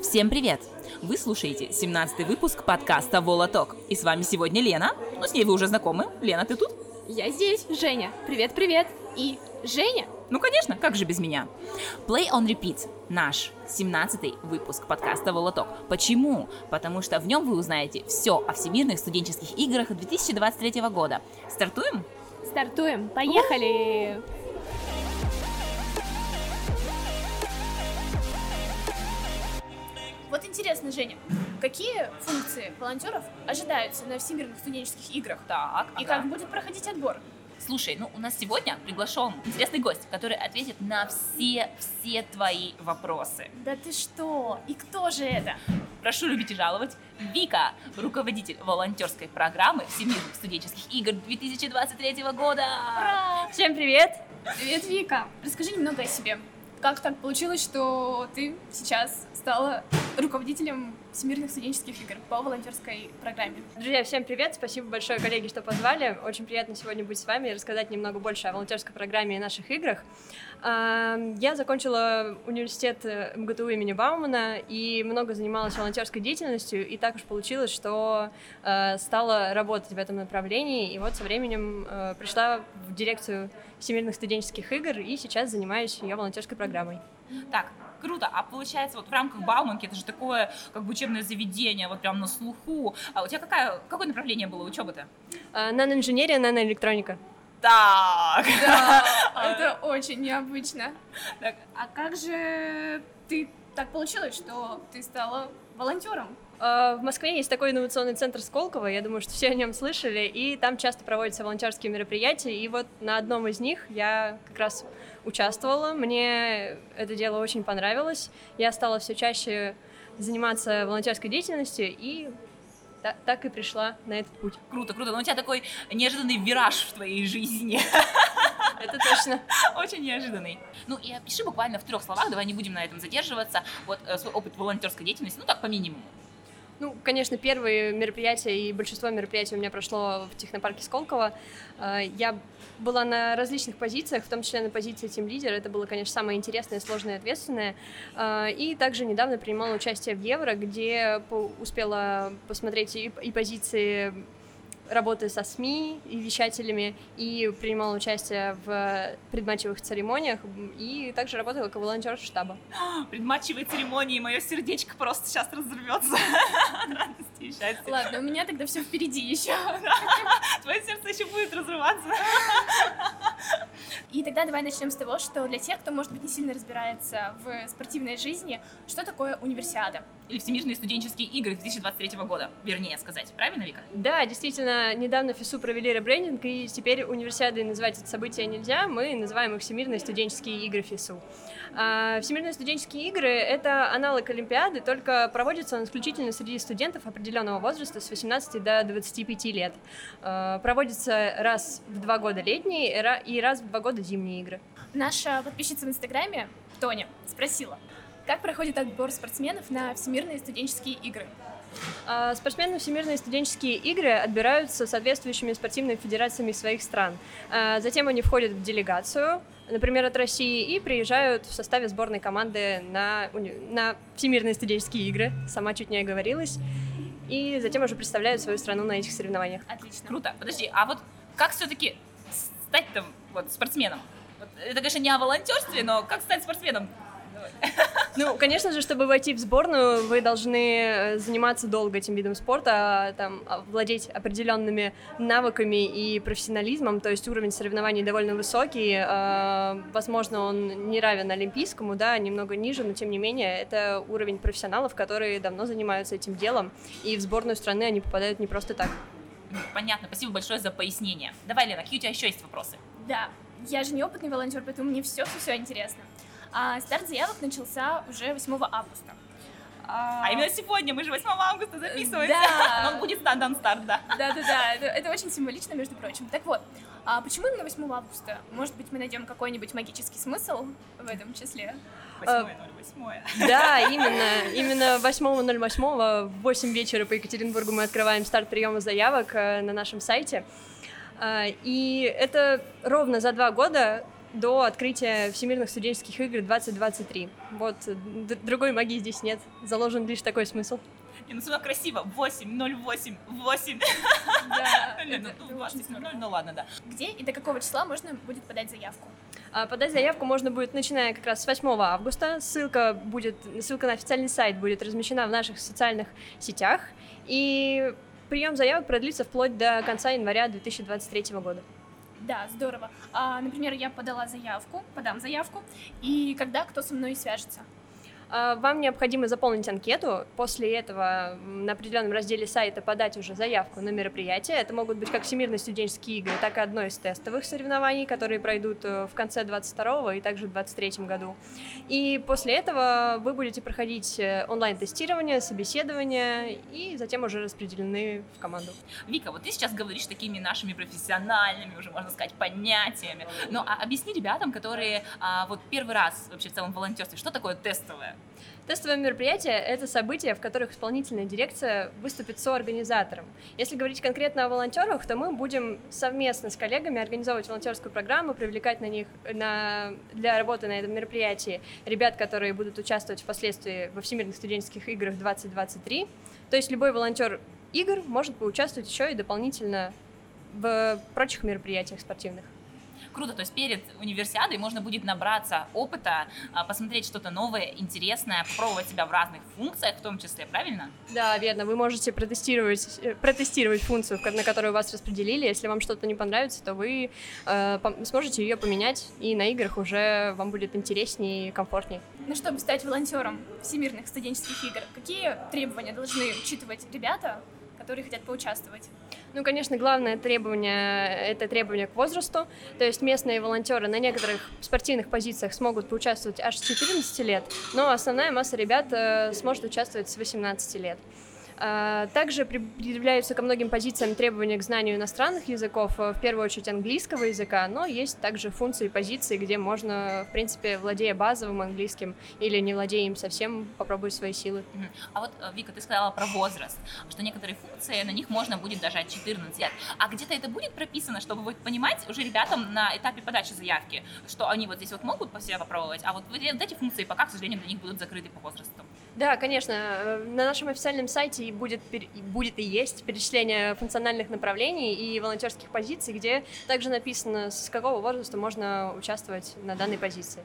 Всем привет! Вы слушаете 17-й выпуск подкаста Волоток. И с вами сегодня Лена. Ну, с ней вы уже знакомы. Лена, ты тут? Я здесь, Женя. Привет-привет. И Женя. Ну, конечно, как же без меня? Play on Repeat – наш 17-й выпуск подкаста «Волоток». Почему? Потому что в нем вы узнаете все о всемирных студенческих играх 2023 года. Стартуем? Стартуем. Поехали! Вот интересно, Женя, какие функции волонтеров ожидаются на Всемирных студенческих играх? Так, И ага. как будет проходить отбор? Слушай, ну у нас сегодня приглашен интересный гость, который ответит на все, все твои вопросы. Да ты что? И кто же это? Прошу любить и жаловать. Вика, руководитель волонтерской программы Всемирных студенческих игр 2023 года. Ура! Всем привет! Привет, Вика. Расскажи немного о себе. Как так получилось, что ты сейчас стала руководителем Всемирных студенческих игр по волонтерской программе? Друзья, всем привет! Спасибо большое, коллеги, что позвали. Очень приятно сегодня быть с вами и рассказать немного больше о волонтерской программе и наших играх. А, Я закончила университет э, МГТУ имени Баумана и много занималась волонтерской деятельностью, и так уж получилось, что э, стала работать в этом направлении, и вот со временем э, пришла в дирекцию Всемирных студенческих игр, и сейчас занимаюсь ее волонтерской программой. Так, круто. А получается, вот в рамках Бауманки это же такое, как бы учебное заведение, вот прям на слуху. А у тебя какая, какое направление было учебы-то? А, Наноинженерия, наноэлектроника. Так. Да, это очень необычно. Так. А как же ты так получилось, что ты стала волонтером? А, В Москве есть такой инновационный центр Сколково, я думаю, что все о нем слышали, и там часто проводятся волонтерские мероприятия, и вот на одном из них я как раз участвовала, мне это дело очень понравилось, я стала все чаще заниматься волонтерской деятельностью, и та- так и пришла на этот путь. Круто, круто. Но у тебя такой неожиданный вираж в твоей жизни. Это точно. Очень неожиданный. Ну и опиши буквально в трех словах, давай не будем на этом задерживаться, вот э, свой опыт волонтерской деятельности, ну так, по минимуму. Ну, конечно, первые мероприятия и большинство мероприятий у меня прошло в технопарке Сколково. Э, Я была на различных позициях, в том числе на позиции тим-лидера. Это было, конечно, самое интересное, сложное и ответственное. Э, И также недавно принимала участие в Евро, где успела посмотреть и позиции работы со СМИ и вещателями, и принимала участие в предматчевых церемониях, и также работала как волонтер штаба. Предматчевые церемонии, мое сердечко просто сейчас разорвется. от радости и счастья. Ладно, у меня тогда все впереди еще. Твое сердце еще будет разрываться. И тогда давай начнем с того, что для тех, кто, может быть, не сильно разбирается в спортивной жизни, что такое универсиада? Или Всемирные студенческие игры 2023 года, вернее сказать. Правильно, Вика? Да, действительно, недавно ФИСУ провели ребрендинг, и теперь универсиадой называть это событие нельзя, мы называем их Всемирные студенческие игры ФИСУ. А, Всемирные студенческие игры — это аналог Олимпиады, только проводится он исключительно среди студентов определенного возраста с 18 до 25 лет. А, Проводится раз в два года летние и ра- и раз в два года зимние игры. Наша подписчица в Инстаграме, Тоня, спросила, как проходит отбор спортсменов на Всемирные студенческие игры? А, Спортсмены Всемирные студенческие игры отбираются соответствующими спортивными федерациями своих стран. Затем они входят в делегацию, например, от России, и приезжают в составе сборной команды на, на Всемирные студенческие игры. Сама чуть не оговорилась. И затем уже представляют свою страну на этих соревнованиях. Отлично. Круто. Подожди, а вот как все-таки стать там вот спортсменом? Вот это, конечно, не о волонтерстве, но как стать спортсменом? Ну, конечно же, чтобы войти в сборную, вы должны э, заниматься долго этим видом спорта, там, а, владеть определенными навыками и профессионализмом, то есть уровень соревнований довольно высокий, э, возможно, он не равен олимпийскому, да, немного ниже, но тем не менее, это уровень профессионалов, которые давно занимаются этим делом, и в сборную страны они попадают не просто так. Понятно, спасибо большое за пояснение. Давай, Лена, какие у тебя еще есть вопросы? Да, я же не опытный волонтер, поэтому мне все все интересно. А старт заявок начался уже 8 августа. А именно сегодня, мы же 8 августа записываемся. Да. Но будет дан старт, да. Да-да-да, это, это очень символично, между прочим. Так вот, а почему именно 8 августа? Может быть, мы найдем какой-нибудь магический смысл в этом числе? Восьмое, ноль, восьмое. Да, именно. Именно 8.08 в 8 вечера по Екатеринбургу мы открываем старт приема заявок э, на нашем сайте. А, И это ровно за два года до открытия Всемирных студенческих игр 2023. Вот, другой магии здесь нет, заложен лишь такой смысл. И ну сюда красиво. 8, 08, 8. Да, ну ладно, да. Где и до какого числа можно будет подать заявку? А, подать заявку можно будет, начиная как раз с 8 августа. Ссылка, будет, ссылка на официальный сайт будет размещена в наших социальных сетях. И прием заявок продлится вплоть до конца января 2023 года. Да, здорово. А, например, я подала заявку, подам заявку, и когда кто со мной свяжется? А, вам необходимо заполнить анкету, после этого на определенном разделе сайта подать уже заявку на мероприятие. Это могут быть как всемирные студенческие игры, так и одно из тестовых соревнований, которые пройдут э, в конце 22 и также в 23 году. И после этого вы будете проходить э, онлайн-тестирование, собеседование и затем уже распределены в команду. Вика, вот ты сейчас говоришь такими нашими профессиональными, уже можно сказать, понятиями. Но а объясни ребятам, которые а, вот первый раз вообще в целом волонтерстве, что такое тестовое? Тестовое мероприятие — это события, в которых исполнительная дирекция выступит соорганизатором. Если говорить конкретно о волонтерах, то мы будем совместно с коллегами организовывать волонтерскую программу, привлекать на них на, для работы на этом мероприятии ребят, которые будут участвовать впоследствии во Всемирных студенческих играх 2023. То есть любой волонтер игр может поучаствовать еще и дополнительно в прочих мероприятиях спортивных круто, то есть перед универсиадой можно будет набраться опыта, а, посмотреть что-то новое, интересное, попробовать себя в разных функциях в том числе, правильно? Да, верно, вы можете протестировать, э, протестировать функцию, на которую вас распределили, если вам что-то не понравится, то вы э, сможете ее поменять, и на играх уже вам будет интереснее и комфортнее. Ну, чтобы стать волонтером всемирных студенческих игр, какие требования должны учитывать ребята, которые хотят поучаствовать? Ну, конечно, главное требование — это требование к возрасту. То есть местные волонтеры на некоторых спортивных позициях смогут поучаствовать аж с 14 лет, но основная масса ребят э, сможет участвовать с 18 лет. А, также предъявляются ко многим позициям требования к знанию иностранных языков, э, в первую очередь английского языка, но есть также функции и позиции, где можно, в принципе, владея базовым английским или не владея им совсем, попробовать свои силы. А вот, э, Вика, ты сказала про возраст, что некоторые функции, на них можно будет даже от 14 лет. А где-то это будет прописано, чтобы вот понимать уже ребятам на этапе подачи заявки, что они вот здесь вот могут по себе попробовать, а вот, вот эти функции пока, к сожалению, для них будут закрыты по возрасту. Да, конечно. Э, на нашем официальном сайте и будет, будет и есть перечисление функциональных направлений и волонтерских позиций, где также написано, с какого возраста можно участвовать на данной позиции.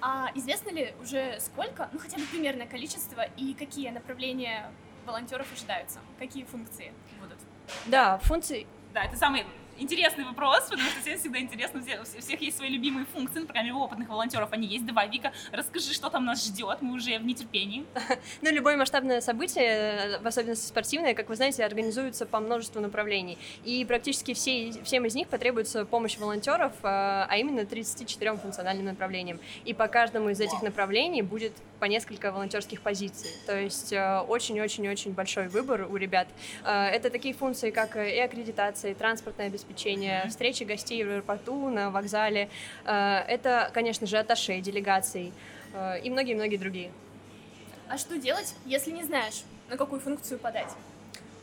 А известно ли уже сколько, ну хотя бы примерное количество и какие направления волонтеров ожидаются? Какие функции будут? Да, функции да, это самый интересный вопрос, потому что всем всегда интересно, у всех есть свои любимые функции, например, у опытных волонтеров они есть. Давай, Вика, расскажи, что там нас ждет, мы уже в нетерпении. Ну, любое масштабное событие, в особенности спортивное, как вы знаете, организуется по множеству направлений, и практически все, всем из них потребуется помощь волонтеров, а, а именно 34 функциональным направлениям. И по каждому из этих направлений будет по несколько волонтерских позиций, то есть э, очень-очень-очень большой выбор у ребят. Э, это такие функции, как и аккредитация, и транспортное обеспечение, обеспечения, встречи гостей в аэропорту, на вокзале. Э, это, конечно же, аташе делегаций э, и многие-многие другие. А что делать, если не знаешь, на какую функцию подать?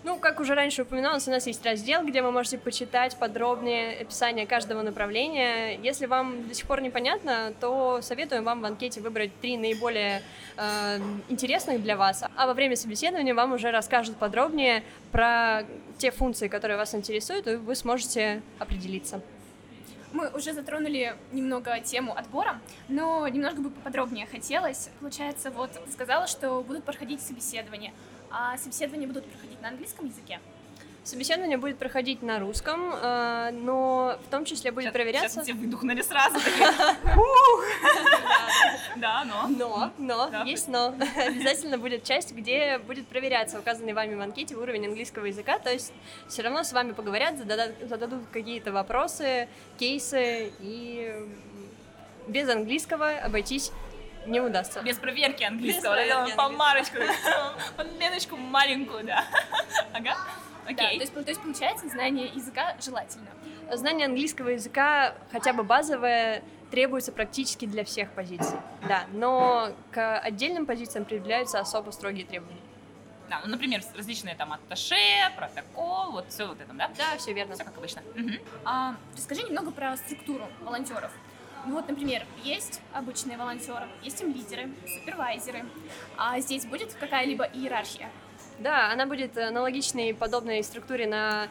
Ну, как уже раньше упоминалось, у нас есть раздел, где вы можете почитать подробнее описание каждого направления. Если вам до сих пор непонятно, то советуем вам в анкете выбрать три наиболее э, интересных для вас, а во время собеседования вам уже расскажут подробнее про те функции, которые вас интересуют, и вы сможете определиться. Мы уже затронули немного тему отбора, но немножко бы поподробнее хотелось. Получается, вот сказала, что будут проходить собеседования. А собеседования будут проходить на английском языке? Собеседование будет проходить на русском, э, но в том числе будет сейчас, проверяться... Сейчас все выдохнули сразу. Да, но. Но, но, есть но. Обязательно будет часть, где будет проверяться указанный вами в анкете уровень английского языка, то есть все равно с вами поговорят, зададут какие-то вопросы, кейсы, и без английского обойтись не удастся. Без проверки английского. Без проверки помарочку, подменочку маленькую, да. Ага. Окей. Да, то, есть, то есть, получается, знание языка желательно. Знание английского языка, хотя бы базовое, требуется практически для всех позиций. Да, но к отдельным позициям предъявляются особо строгие требования. Да, ну, например, различные там атташе, протокол, вот все вот это, да? Да, все верно. Все как обычно. Угу. А, расскажи немного про структуру волонтеров. Ну вот, например, есть обычные волонтеры, есть им лидеры, супервайзеры. А здесь будет какая-либо иерархия? Да, она будет аналогичной подобной структуре на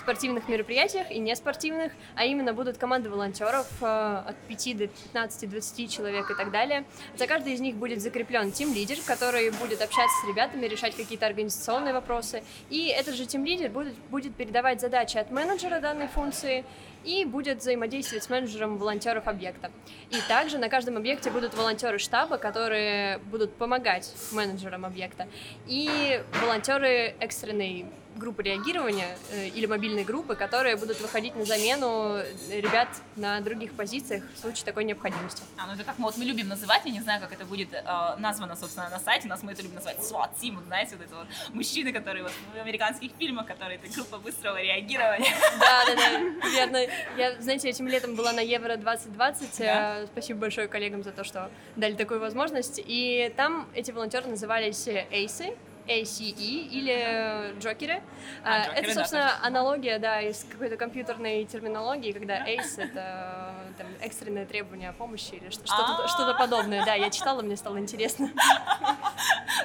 спортивных мероприятиях и неспортивных, а именно будут команды волонтеров э, от 5 до 15-20 человек и так далее. За каждый из них будет закреплен тим-лидер, который будет общаться с ребятами, решать какие-то организационные вопросы. И этот же тим-лидер будет, будет передавать задачи от менеджера данной функции и будет взаимодействовать с менеджером волонтеров объекта. И также на каждом объекте будут волонтеры штаба, которые будут помогать менеджерам объекта, и волонтеры экстренной группы реагирования э, или мобильной группы, которые будут выходить на замену ребят на других позициях в случае такой необходимости. А, ну это как мы, вот мы любим называть, я не знаю, как это будет э, названо, собственно, на сайте, у нас мы это любим называть SWAT Team, вот, знаете, вот это вот мужчины, которые вот в американских фильмах, которые это группа быстрого реагирования. Да, да, да, верно. Я, знаете, этим летом была на Евро 2020, да. Э, спасибо большое коллегам за то, что дали такую возможность, и там эти волонтеры назывались эйсы, ACE или Джокеры. А, Джокеры это, собственно, да, аналогия, да, из какой-то компьютерной терминологии, когда ACE — это там, экстренное требование о помощи или что-то, а. что-то подобное. Да, я читала, мне стало интересно.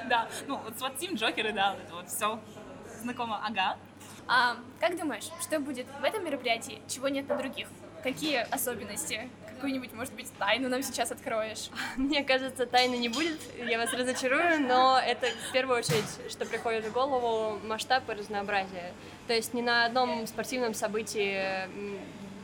Да, ну, вот SWAT Team, Джокеры, да, это вот все знакомо, ага. А как думаешь, что будет в этом мероприятии, чего нет на других? Какие особенности? Какую-нибудь, может быть, тайну нам сейчас откроешь? Мне кажется, тайны не будет, я вас разочарую, но это в первую очередь, что приходит в голову, масштаб и разнообразие. То есть ни на одном спортивном событии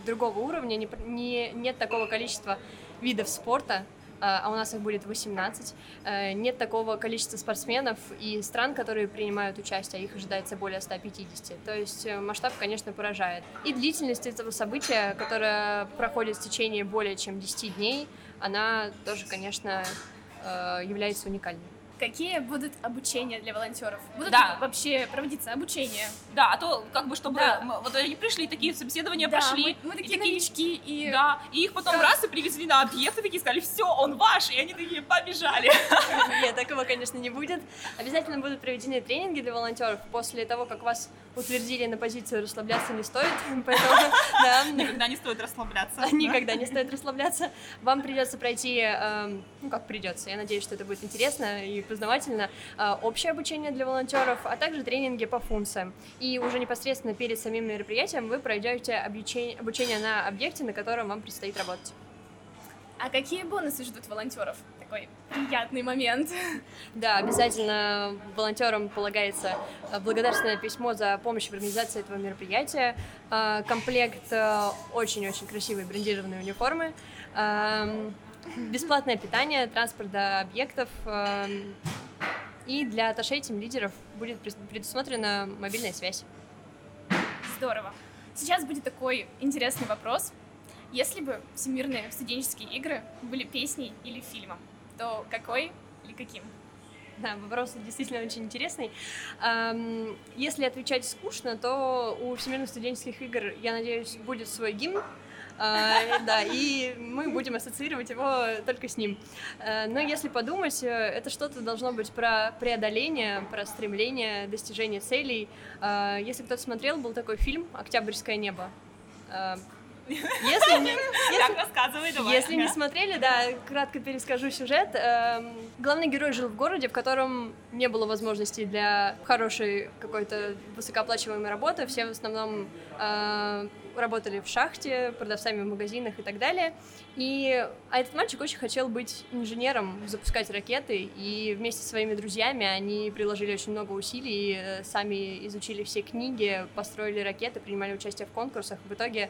другого уровня не, не, нет такого количества видов спорта, а, а у нас их будет 18. Э, нет такого количества спортсменов и стран, которые принимают участие, а их ожидается более 150. То есть э, масштаб, конечно, поражает. И длительность этого события, которое проходит в течение более чем 10 дней, она тоже, конечно, э, является уникальной. Какие будут обучения для волонтеров? Будут да. вообще проводиться обучения? Да, а то как бы чтобы да. мы, вот они пришли, такие собеседования да, прошли. Мы, мы такие, такие новички и да, и их потом да. раз и привезли на объект и такие сказали, все, он ваш, и они такие побежали. Нет, такого, конечно, не будет. Обязательно будут проведены тренинги для волонтеров после того, как вас утвердили на позицию расслабляться не стоит, поэтому да. Никогда не стоит расслабляться. Никогда не стоит расслабляться. Вам придется пройти, эм, ну как придется, я надеюсь, что это будет интересно и познавательно, э, общее обучение для волонтеров, а также тренинги по функциям. И уже непосредственно перед самим мероприятием вы пройдете обучение на объекте, на котором вам предстоит работать. А какие бонусы ждут волонтеров? Такой приятный момент. Да, обязательно волонтерам полагается э, благодарственное письмо за помощь в организации этого мероприятия, э, комплект очень-очень красивой брендированной униформы, бесплатное питание, транспорт до объектов, эм, и для Аташей тим лидеров будет предусмотрена мобильная связь. Здорово. Сейчас будет такой интересный вопрос. Если бы Всемирные студенческие игры были песней или фильмом, то какой или каким? Да, вопрос действительно очень интересный. Если отвечать скучно, то у Всемирных студенческих игр, я надеюсь, будет свой гимн, да, и мы будем ассоциировать его только с ним. А, но если подумать, э, это что-то должно быть про преодоление, про стремление, достижение целей. Если кто-то смотрел, был такой фильм «Октябрьское небо». Если не, если. Если не смотрели, да, кратко перескажу сюжет. Главный герой жил в городе, в котором не было возможности для хорошей какой-то высокооплачиваемой работы. Все в основном э, работали в шахте, продавцами в магазинах и так далее. И а этот мальчик очень хотел быть инженером, запускать ракеты, и вместе со своими друзьями они приложили очень много усилий, э, сами изучили все книги, построили ракеты, принимали участие в конкурсах. В итоге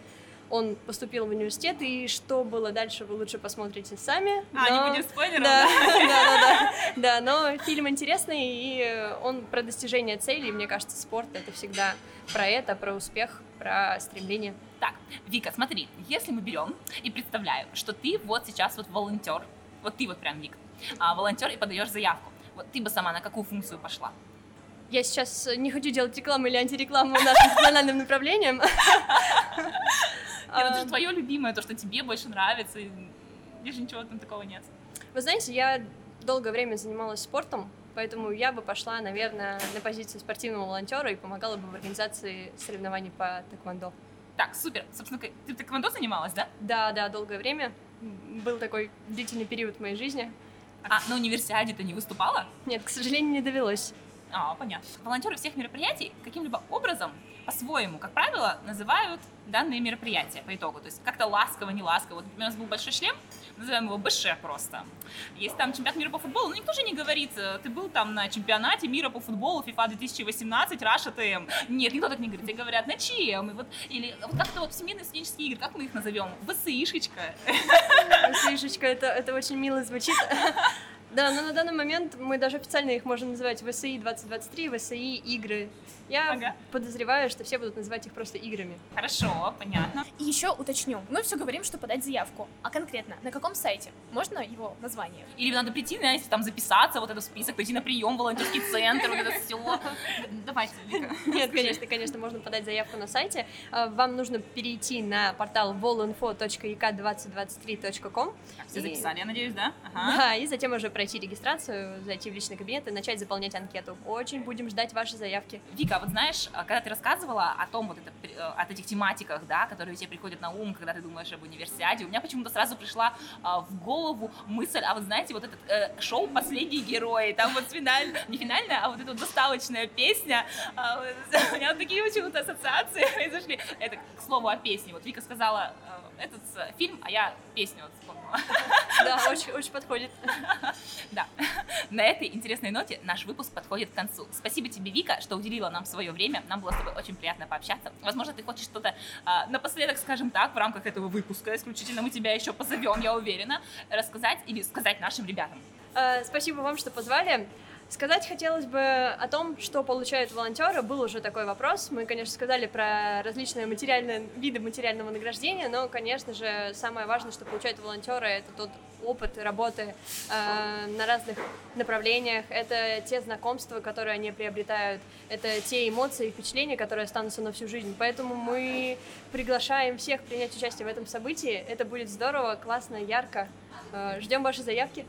он поступил в университет, и что было дальше, вы лучше посмотрите сами. А, но... не будем спойлером, да? Да, да, да, да, но фильм интересный, и он про достижение целей, мне кажется, спорт — это всегда про это, про успех, про стремление. Так, Вика, смотри, если мы берем и представляем, что ты вот сейчас вот волонтер, вот ты вот прям, Вик, а, волонтер и подаешь заявку, вот ты бы сама на какую функцию пошла? Я сейчас не хочу делать рекламу или антирекламу нашим национальным направлением. Нет, это же твое любимое, то, что тебе больше нравится. Здесь же ничего там такого нет. Вы знаете, я долгое время занималась спортом, поэтому я бы пошла, наверное, на позицию спортивного волонтера и помогала бы в организации соревнований по тэквондо. Так, супер. Собственно, ты тэквондо занималась, да? Да, да, долгое время. был такой длительный период в моей жизни. А на универсиаде ты не выступала? Нет, к сожалению, не довелось. А, понятно. Волонтеры всех мероприятий каким-либо образом, по-своему, как правило, называют данные мероприятия по итогу. То есть как-то ласково, не ласково. Вот, например, у нас был большой шлем, называем его БШ просто. Есть там чемпионат мира по футболу, но никто же не говорит, э, ты был там на чемпионате мира по футболу FIFA 2018, Раша ТМ. Нет, никто так не говорит, тебе говорят, на чем? И вот, или вот как-то вот всемирные студенческие игры, как мы их назовем? ВСИшечка. ВСИшечка, это, это очень мило звучит. Да, но на данный момент мы даже официально их можем называть ВСИ 2023, ВСИ игры. Я ага. подозреваю, что все будут называть их просто играми. Хорошо, понятно. И еще уточню. Мы все говорим, что подать заявку. А конкретно, на каком сайте? Можно его название? Или надо прийти, знаете, там записаться, вот этот список, пойти на прием, волонтерский центр, вот это все. Давайте, Нет, конечно, конечно, можно подать заявку на сайте. А, вам нужно перейти на портал volinfo.ek2023.com. Все записали, я надеюсь, да? Да, и затем уже пройти регистрацию, зайти в личный кабинет и начать заполнять анкету. Очень будем ждать ваши заявки. Вика, вот знаешь, а, когда ты рассказывала о том, вот это, э, от этих тематиках, да, которые тебе приходят на ум, когда ты думаешь об универсиаде, у меня почему-то сразу пришла а, в голову мысль, а вот знаете, вот этот э, шоу «Последние герои», там вот финаль, не финальная, а вот эта вот доставочная песня, а, у меня вот такие почему-то ассоциации произошли. Это, к слову, о песне. Вот Вика сказала э, этот э, фильм, а я песню вот вспомнила. Да, очень, очень подходит. Да. На этой интересной ноте наш выпуск подходит к концу. Спасибо тебе, Вика, что уделила нам свое время. Нам было с тобой очень приятно пообщаться. Возможно, ты хочешь что-то а, напоследок, скажем так, в рамках этого выпуска, исключительно мы тебя еще позовем, я уверена, рассказать или сказать нашим ребятам. А, спасибо вам, что позвали. Сказать хотелось бы о том, что получают волонтеры. Был уже такой вопрос. Мы, конечно, сказали про различные материальные виды материального награждения, но, конечно же, самое важное, что получают волонтеры, это тот опыт работы э, на разных направлениях, это те знакомства, которые они приобретают, это те эмоции и впечатления, которые останутся на всю жизнь. Поэтому мы приглашаем всех принять участие в этом событии. Это будет здорово, классно, ярко. Э, ждем ваши заявки.